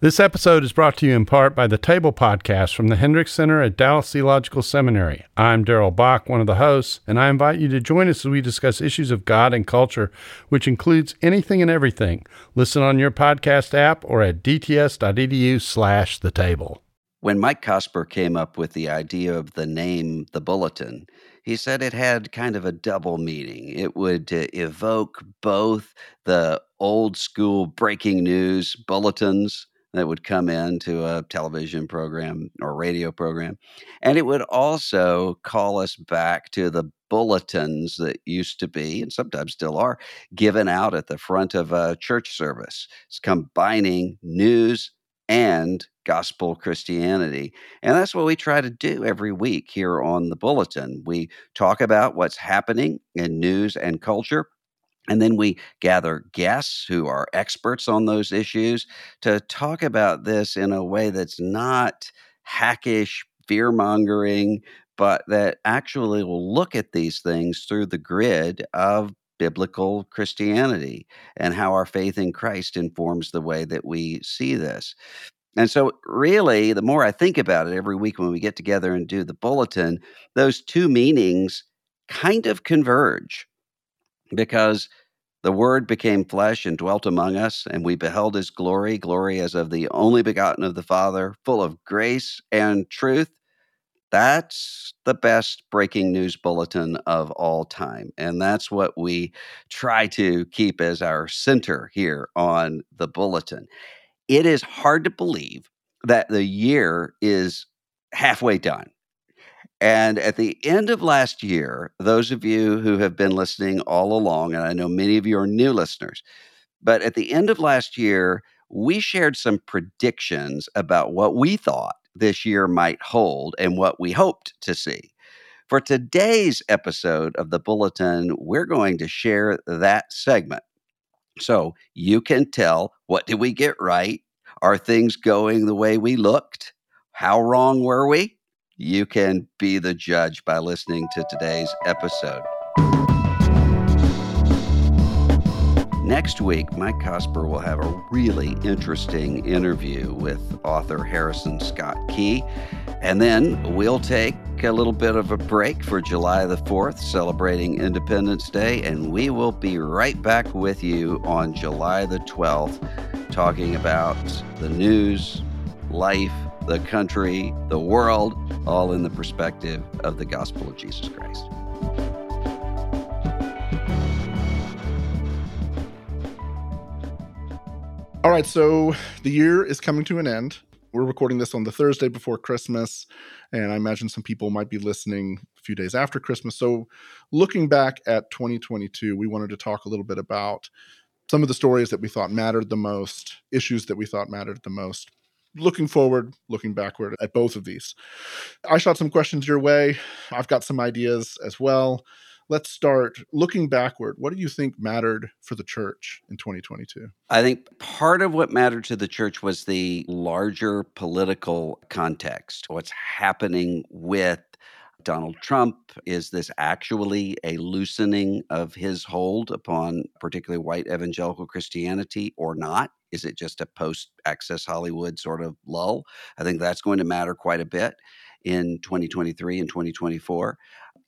This episode is brought to you in part by the Table Podcast from the Hendricks Center at Dallas Theological Seminary. I'm Darrell Bock, one of the hosts, and I invite you to join us as we discuss issues of God and culture, which includes anything and everything. Listen on your podcast app or at dts.edu slash the table. When Mike Cosper came up with the idea of the name The Bulletin, he said it had kind of a double meaning. It would uh, evoke both the old school breaking news bulletins that would come into a television program or radio program. And it would also call us back to the bulletins that used to be, and sometimes still are, given out at the front of a church service. It's combining news and gospel Christianity. And that's what we try to do every week here on the Bulletin. We talk about what's happening in news and culture and then we gather guests who are experts on those issues to talk about this in a way that's not hackish, fear mongering, but that actually will look at these things through the grid of biblical Christianity and how our faith in Christ informs the way that we see this. And so, really, the more I think about it every week when we get together and do the bulletin, those two meanings kind of converge because the Word became flesh and dwelt among us, and we beheld his glory, glory as of the only begotten of the Father, full of grace and truth. That's the best breaking news bulletin of all time. And that's what we try to keep as our center here on the bulletin. It is hard to believe that the year is halfway done. And at the end of last year, those of you who have been listening all along, and I know many of you are new listeners, but at the end of last year, we shared some predictions about what we thought this year might hold and what we hoped to see. For today's episode of the Bulletin, we're going to share that segment. So you can tell what did we get right? Are things going the way we looked? How wrong were we? You can be the judge by listening to today's episode. Next week, Mike Cosper will have a really interesting interview with author Harrison Scott Key. And then we'll take a little bit of a break for July the 4th, celebrating Independence Day. And we will be right back with you on July the 12th, talking about the news, life, the country, the world, all in the perspective of the gospel of Jesus Christ. All right, so the year is coming to an end. We're recording this on the Thursday before Christmas, and I imagine some people might be listening a few days after Christmas. So, looking back at 2022, we wanted to talk a little bit about some of the stories that we thought mattered the most, issues that we thought mattered the most looking forward, looking backward at both of these. I shot some questions your way. I've got some ideas as well. Let's start looking backward. What do you think mattered for the church in 2022? I think part of what mattered to the church was the larger political context, what's happening with Donald Trump? Is this actually a loosening of his hold upon particularly white evangelical Christianity or not? Is it just a post access Hollywood sort of lull? I think that's going to matter quite a bit in 2023 and 2024.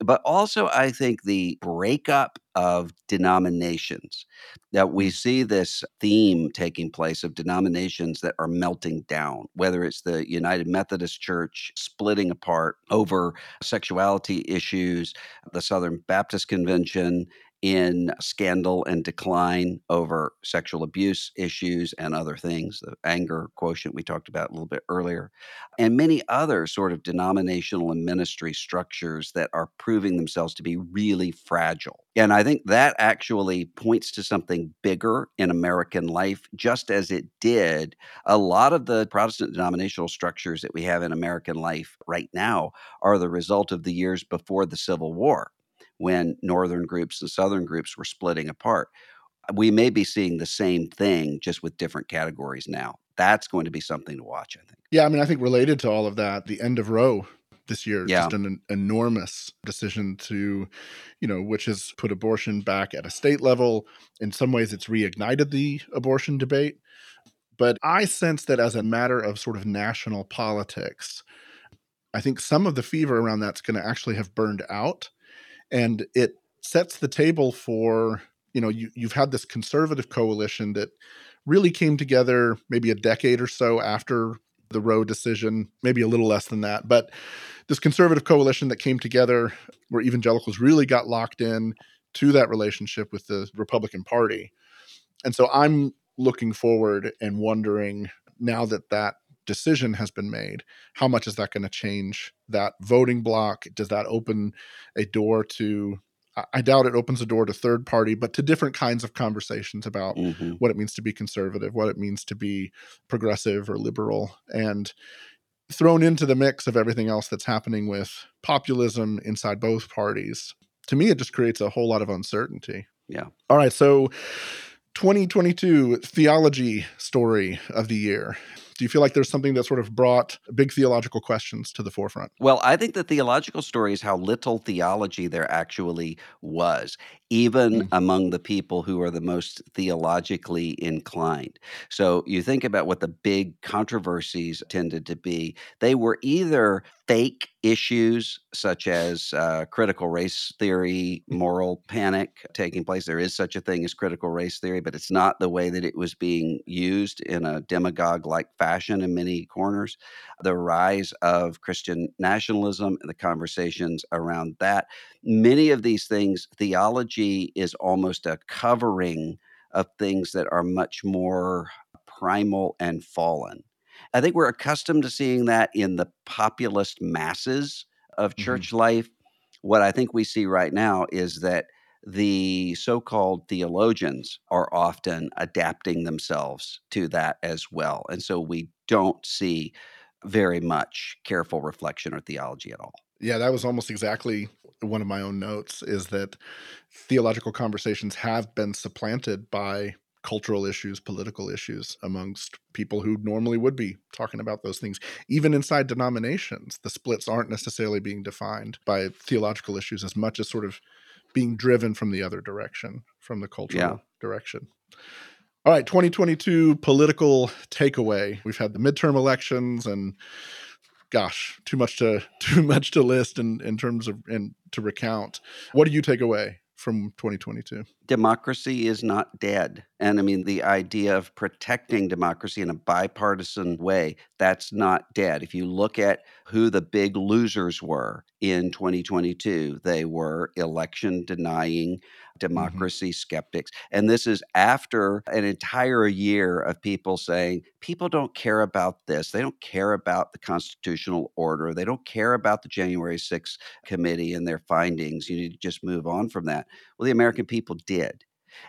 But also, I think the breakup of denominations that we see this theme taking place of denominations that are melting down, whether it's the United Methodist Church splitting apart over sexuality issues, the Southern Baptist Convention in scandal and decline over sexual abuse issues and other things, the anger quotient we talked about a little bit earlier, and many other sort of denominational and ministry structures that are proving themselves to be really fragile. And I think that actually points to something bigger in American life, just as it did a lot of the Protestant denominational structures that we have in American life right now are the result of the years before the Civil War when northern groups and southern groups were splitting apart. Uh, we may be seeing the same thing just with different categories now. That's going to be something to watch, I think. Yeah, I mean, I think related to all of that, the end of Roe this year, yeah. just an enormous decision to, you know, which has put abortion back at a state level. In some ways, it's reignited the abortion debate but I sense that as a matter of sort of national politics, I think some of the fever around that's going to actually have burned out. And it sets the table for, you know, you, you've had this conservative coalition that really came together maybe a decade or so after the Roe decision, maybe a little less than that. But this conservative coalition that came together where evangelicals really got locked in to that relationship with the Republican Party. And so I'm looking forward and wondering now that that decision has been made, how much is that going to change that voting block? Does that open a door to I doubt it opens a door to third party, but to different kinds of conversations about mm-hmm. what it means to be conservative, what it means to be progressive or liberal. And thrown into the mix of everything else that's happening with populism inside both parties, to me, it just creates a whole lot of uncertainty. Yeah. All right. So 2022 theology story of the year. Do you feel like there's something that sort of brought big theological questions to the forefront? Well, I think the theological story is how little theology there actually was even mm-hmm. among the people who are the most theologically inclined. So you think about what the big controversies tended to be. They were either fake issues such as uh, critical race theory, moral panic taking place. There is such a thing as critical race theory, but it's not the way that it was being used in a demagogue like fashion in many corners. The rise of Christian nationalism and the conversations around that. Many of these things, theology is almost a covering of things that are much more primal and fallen. I think we're accustomed to seeing that in the populist masses of mm-hmm. church mm-hmm. life. What I think we see right now is that the so called theologians are often adapting themselves to that as well. And so we don't see very much careful reflection or theology at all. Yeah, that was almost exactly one of my own notes is that theological conversations have been supplanted by cultural issues, political issues amongst people who normally would be talking about those things. Even inside denominations, the splits aren't necessarily being defined by theological issues as much as sort of being driven from the other direction, from the cultural yeah. direction. All right, 2022 political takeaway. We've had the midterm elections and gosh, too much to too much to list in in terms of and to recount. What do you take away from 2022? Democracy is not dead. And I mean, the idea of protecting democracy in a bipartisan way, that's not dead. If you look at who the big losers were in 2022, they were election denying Mm-hmm. democracy mm-hmm. skeptics. And this is after an entire year of people saying, people don't care about this. They don't care about the constitutional order. They don't care about the January 6th committee and their findings. You need to just move on from that. Well, the American people did.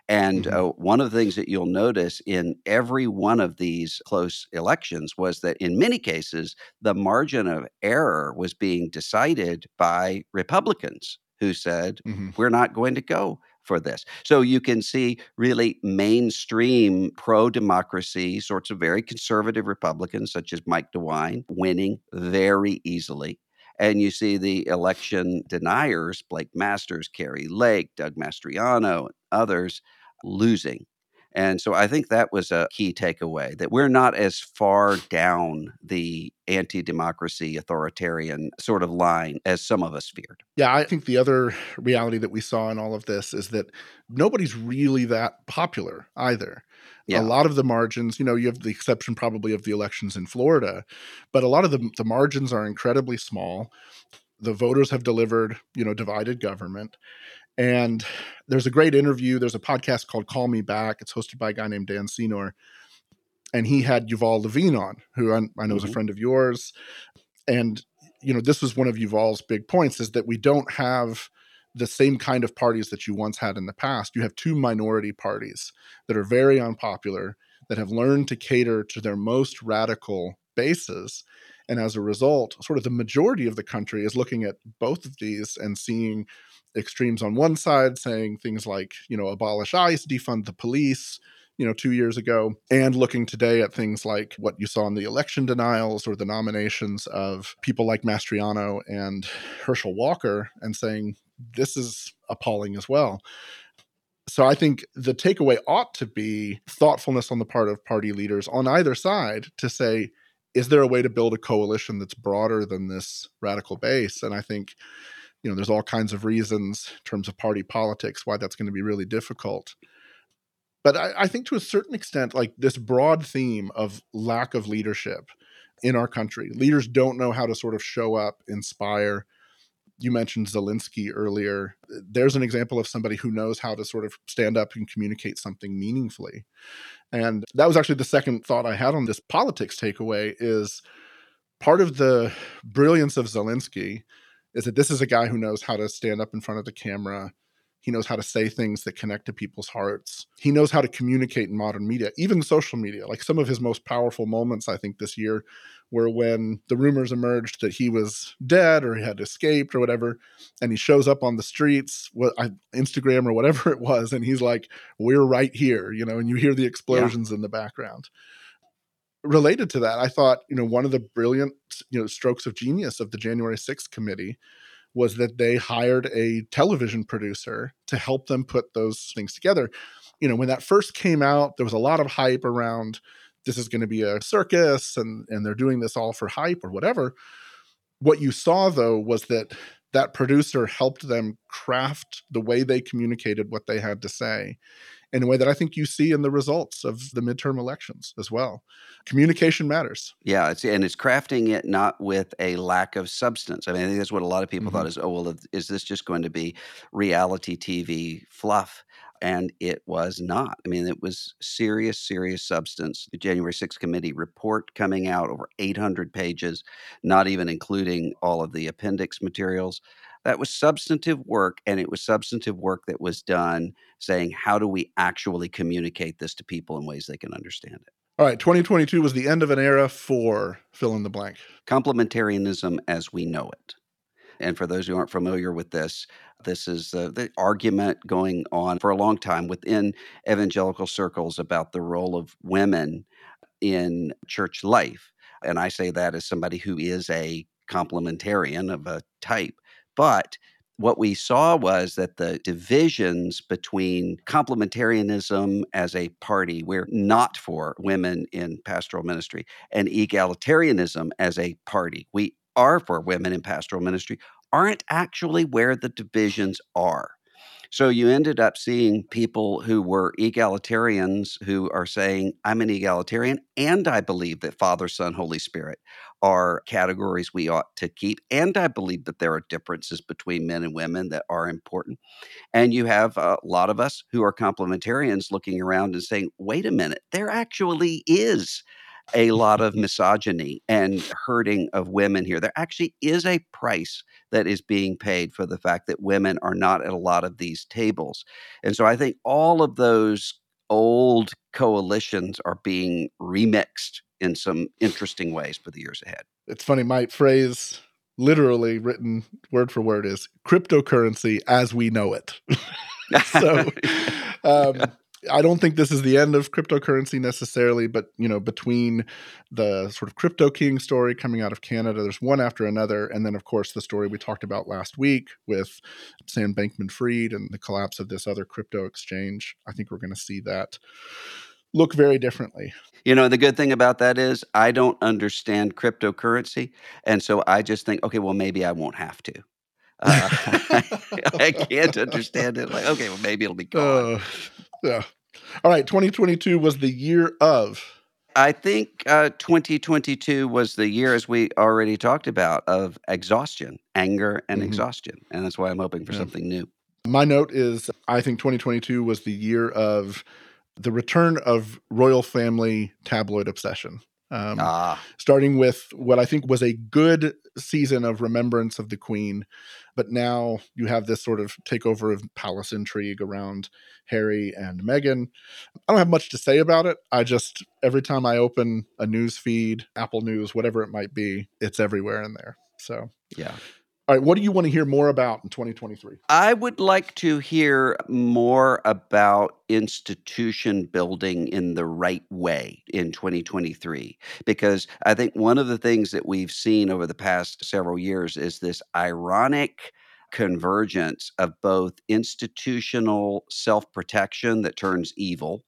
And mm-hmm. uh, one of the things that you'll notice in every one of these close elections was that in many cases, the margin of error was being decided by Republicans who said, mm-hmm. we're not going to go for this. So you can see really mainstream pro democracy, sorts of very conservative Republicans, such as Mike DeWine, winning very easily. And you see the election deniers, Blake Masters, Kari Lake, Doug Mastriano, and others, losing. And so I think that was a key takeaway that we're not as far down the anti democracy authoritarian sort of line as some of us feared. Yeah, I think the other reality that we saw in all of this is that nobody's really that popular either. Yeah. A lot of the margins, you know, you have the exception probably of the elections in Florida, but a lot of the, the margins are incredibly small. The voters have delivered, you know, divided government. And there's a great interview. There's a podcast called Call Me Back. It's hosted by a guy named Dan Senor. And he had Yuval Levin on, who I, I know mm-hmm. is a mm-hmm. friend of yours. And, you know, this was one of Yuval's big points is that we don't have the same kind of parties that you once had in the past. You have two minority parties that are very unpopular, that have learned to cater to their most radical bases. And as a result, sort of the majority of the country is looking at both of these and seeing extremes on one side saying things like, you know, abolish ICE, defund the police, you know, two years ago, and looking today at things like what you saw in the election denials or the nominations of people like Mastriano and Herschel Walker and saying, this is appalling as well. So I think the takeaway ought to be thoughtfulness on the part of party leaders on either side to say, is there a way to build a coalition that's broader than this radical base? And I think, you know, there's all kinds of reasons in terms of party politics why that's going to be really difficult. But I, I think to a certain extent, like this broad theme of lack of leadership in our country, leaders don't know how to sort of show up, inspire, you mentioned Zelensky earlier. There's an example of somebody who knows how to sort of stand up and communicate something meaningfully. And that was actually the second thought I had on this politics takeaway is part of the brilliance of Zelensky is that this is a guy who knows how to stand up in front of the camera he knows how to say things that connect to people's hearts. He knows how to communicate in modern media, even social media. Like some of his most powerful moments, I think, this year were when the rumors emerged that he was dead or he had escaped or whatever. And he shows up on the streets, what Instagram or whatever it was, and he's like, We're right here, you know, and you hear the explosions yeah. in the background. Related to that, I thought, you know, one of the brilliant, you know, strokes of genius of the January 6th committee was that they hired a television producer to help them put those things together. You know, when that first came out, there was a lot of hype around this is going to be a circus and and they're doing this all for hype or whatever. What you saw though was that that producer helped them craft the way they communicated what they had to say in a way that I think you see in the results of the midterm elections as well. Communication matters. Yeah, it's, and it's crafting it not with a lack of substance. I mean, I think that's what a lot of people mm-hmm. thought is, oh, well, is this just going to be reality TV fluff? And it was not. I mean, it was serious, serious substance. The January 6th committee report coming out over 800 pages, not even including all of the appendix materials that was substantive work and it was substantive work that was done saying how do we actually communicate this to people in ways they can understand it all right 2022 was the end of an era for fill in the blank complementarianism as we know it and for those who aren't familiar with this this is uh, the argument going on for a long time within evangelical circles about the role of women in church life and i say that as somebody who is a complementarian of a type but what we saw was that the divisions between complementarianism as a party, we're not for women in pastoral ministry, and egalitarianism as a party, we are for women in pastoral ministry, aren't actually where the divisions are. So you ended up seeing people who were egalitarians who are saying, I'm an egalitarian and I believe that Father, Son, Holy Spirit are categories we ought to keep. And I believe that there are differences between men and women that are important. And you have a lot of us who are complementarians looking around and saying, wait a minute, there actually is a lot of misogyny and hurting of women here. There actually is a price that is being paid for the fact that women are not at a lot of these tables. And so I think all of those old coalitions are being remixed in some interesting ways for the years ahead. It's funny, my phrase literally written word for word is cryptocurrency as we know it. so um, I don't think this is the end of cryptocurrency necessarily, but you know, between the sort of crypto king story coming out of Canada, there's one after another, and then of course the story we talked about last week with Sam Bankman-Fried and the collapse of this other crypto exchange. I think we're going to see that look very differently. You know, the good thing about that is I don't understand cryptocurrency, and so I just think, okay, well, maybe I won't have to. Uh, I can't understand it. Like, okay, well, maybe it'll be gone. Uh, yeah. All right. 2022 was the year of. I think uh, 2022 was the year, as we already talked about, of exhaustion, anger, and mm-hmm. exhaustion. And that's why I'm hoping for yeah. something new. My note is I think 2022 was the year of the return of royal family tabloid obsession. Um, ah. Starting with what I think was a good season of remembrance of the Queen, but now you have this sort of takeover of palace intrigue around Harry and Meghan. I don't have much to say about it. I just, every time I open a news feed, Apple News, whatever it might be, it's everywhere in there. So, yeah. All right, what do you want to hear more about in 2023? I would like to hear more about institution building in the right way in 2023 because I think one of the things that we've seen over the past several years is this ironic convergence of both institutional self protection that turns evil,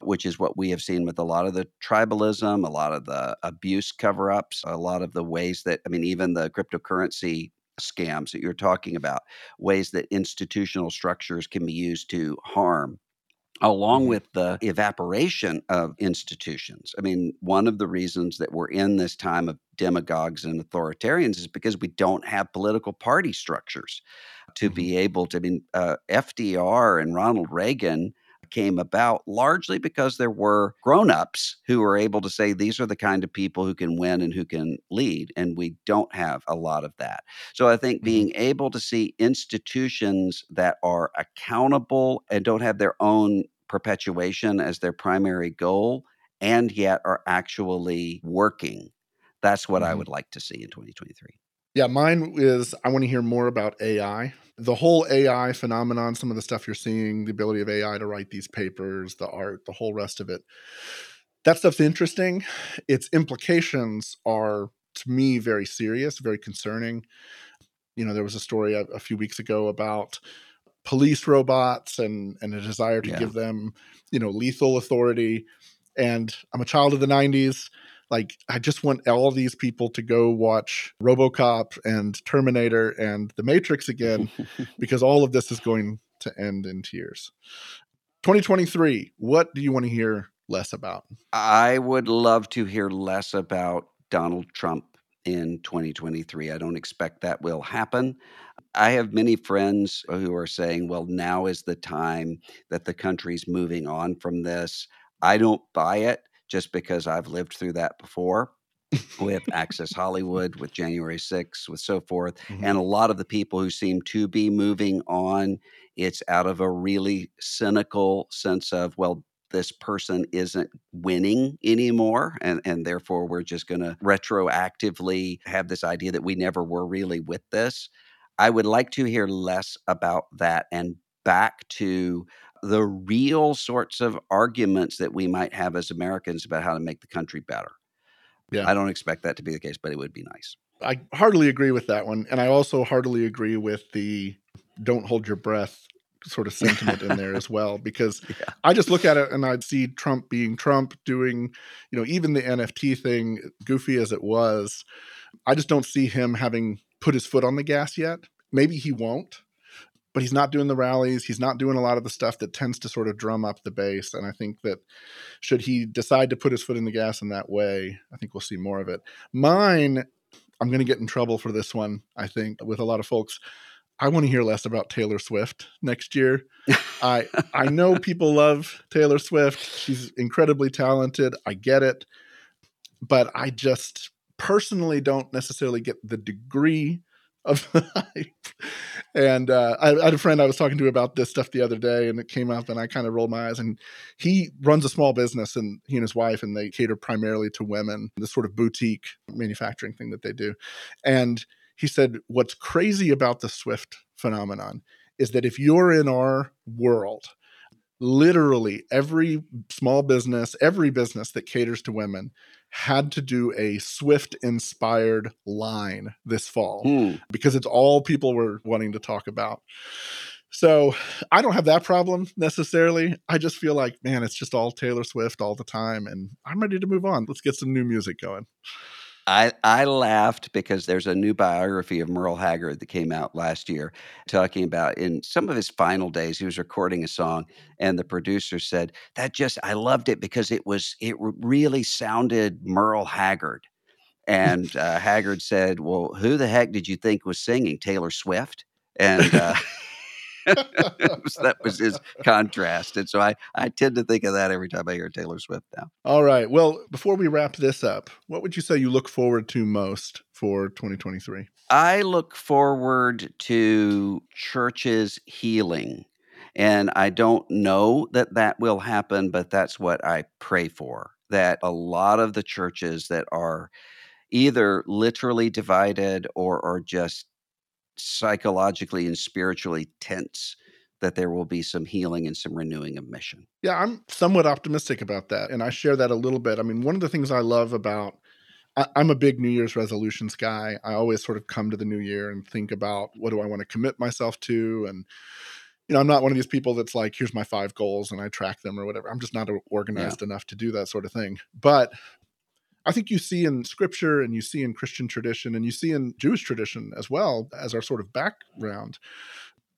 which is what we have seen with a lot of the tribalism, a lot of the abuse cover ups, a lot of the ways that, I mean, even the cryptocurrency scams that you're talking about, ways that institutional structures can be used to harm along mm-hmm. with the evaporation of institutions. I mean, one of the reasons that we're in this time of demagogues and authoritarians is because we don't have political party structures to mm-hmm. be able to. I mean, uh, FDR and Ronald Reagan came about largely because there were grown-ups who were able to say these are the kind of people who can win and who can lead and we don't have a lot of that so i think mm-hmm. being able to see institutions that are accountable and don't have their own perpetuation as their primary goal and yet are actually working that's what mm-hmm. i would like to see in 2023 yeah, mine is I want to hear more about AI. The whole AI phenomenon, some of the stuff you're seeing, the ability of AI to write these papers, the art, the whole rest of it. That stuff's interesting. Its implications are, to me, very serious, very concerning. You know, there was a story a, a few weeks ago about police robots and and a desire to yeah. give them, you know, lethal authority. And I'm a child of the 90s like I just want all these people to go watch RoboCop and Terminator and The Matrix again because all of this is going to end in tears. 2023, what do you want to hear less about? I would love to hear less about Donald Trump in 2023. I don't expect that will happen. I have many friends who are saying, well, now is the time that the country's moving on from this. I don't buy it just because I've lived through that before with Access Hollywood, with January 6th, with so forth. Mm-hmm. And a lot of the people who seem to be moving on, it's out of a really cynical sense of, well, this person isn't winning anymore and, and therefore we're just going to retroactively have this idea that we never were really with this i would like to hear less about that and back to the real sorts of arguments that we might have as Americans about how to make the country better. Yeah. I don't expect that to be the case, but it would be nice. I heartily agree with that one. And I also heartily agree with the don't hold your breath sort of sentiment in there as well because yeah. I just look at it and I'd see Trump being Trump doing, you know, even the NFT thing, goofy as it was, I just don't see him having put his foot on the gas yet. Maybe he won't but he's not doing the rallies. He's not doing a lot of the stuff that tends to sort of drum up the base. And I think that should he decide to put his foot in the gas in that way, I think we'll see more of it. Mine, I'm going to get in trouble for this one, I think, with a lot of folks. I want to hear less about Taylor Swift next year. I I know people love Taylor Swift. She's incredibly talented. I get it. But I just personally don't necessarily get the degree of. And uh, I, I, had a friend I was talking to about this stuff the other day, and it came up, and I kind of rolled my eyes. And he runs a small business, and he and his wife, and they cater primarily to women. This sort of boutique manufacturing thing that they do. And he said, "What's crazy about the Swift phenomenon is that if you're in our world." Literally every small business, every business that caters to women had to do a Swift inspired line this fall mm. because it's all people were wanting to talk about. So I don't have that problem necessarily. I just feel like, man, it's just all Taylor Swift all the time, and I'm ready to move on. Let's get some new music going. I, I laughed because there's a new biography of Merle Haggard that came out last year talking about in some of his final days he was recording a song and the producer said that just I loved it because it was it really sounded Merle Haggard. And uh, Haggard said well who the heck did you think was singing Taylor Swift? And uh, that was his contrast. And so I, I tend to think of that every time I hear Taylor Swift now. All right. Well, before we wrap this up, what would you say you look forward to most for 2023? I look forward to churches healing. And I don't know that that will happen, but that's what I pray for. That a lot of the churches that are either literally divided or are just psychologically and spiritually tense that there will be some healing and some renewing of mission. Yeah, I'm somewhat optimistic about that. And I share that a little bit. I mean, one of the things I love about I, I'm a big New Year's resolutions guy. I always sort of come to the new year and think about what do I want to commit myself to and you know, I'm not one of these people that's like, here's my five goals and I track them or whatever. I'm just not organized yeah. enough to do that sort of thing. But I think you see in scripture and you see in Christian tradition and you see in Jewish tradition as well as our sort of background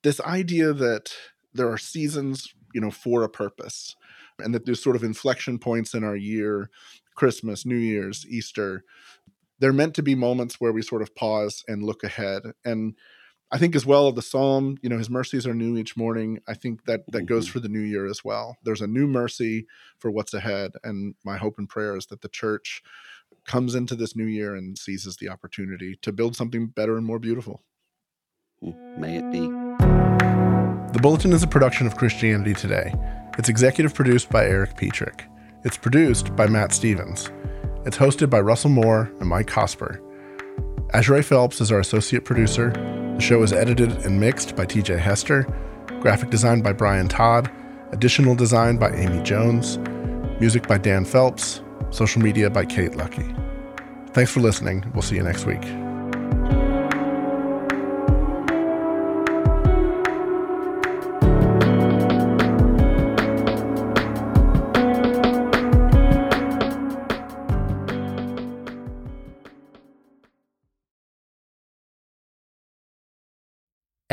this idea that there are seasons, you know, for a purpose and that there's sort of inflection points in our year Christmas, New Year's, Easter. They're meant to be moments where we sort of pause and look ahead. And I think as well of the psalm, you know, his mercies are new each morning. I think that that goes mm-hmm. for the new year as well. There's a new mercy for what's ahead, and my hope and prayer is that the church comes into this new year and seizes the opportunity to build something better and more beautiful. May it be. The Bulletin is a production of Christianity Today. It's executive produced by Erik Petrik. It's produced by Matt Stevens. It's hosted by Russell Moore and Mike Cosper. Azure Phelps is our associate producer. The show is edited and mixed by TJ Hester, graphic design by Brian Todd, additional design by Amy Jones, music by Dan Phelps, social media by Kate Lucky. Thanks for listening. We'll see you next week.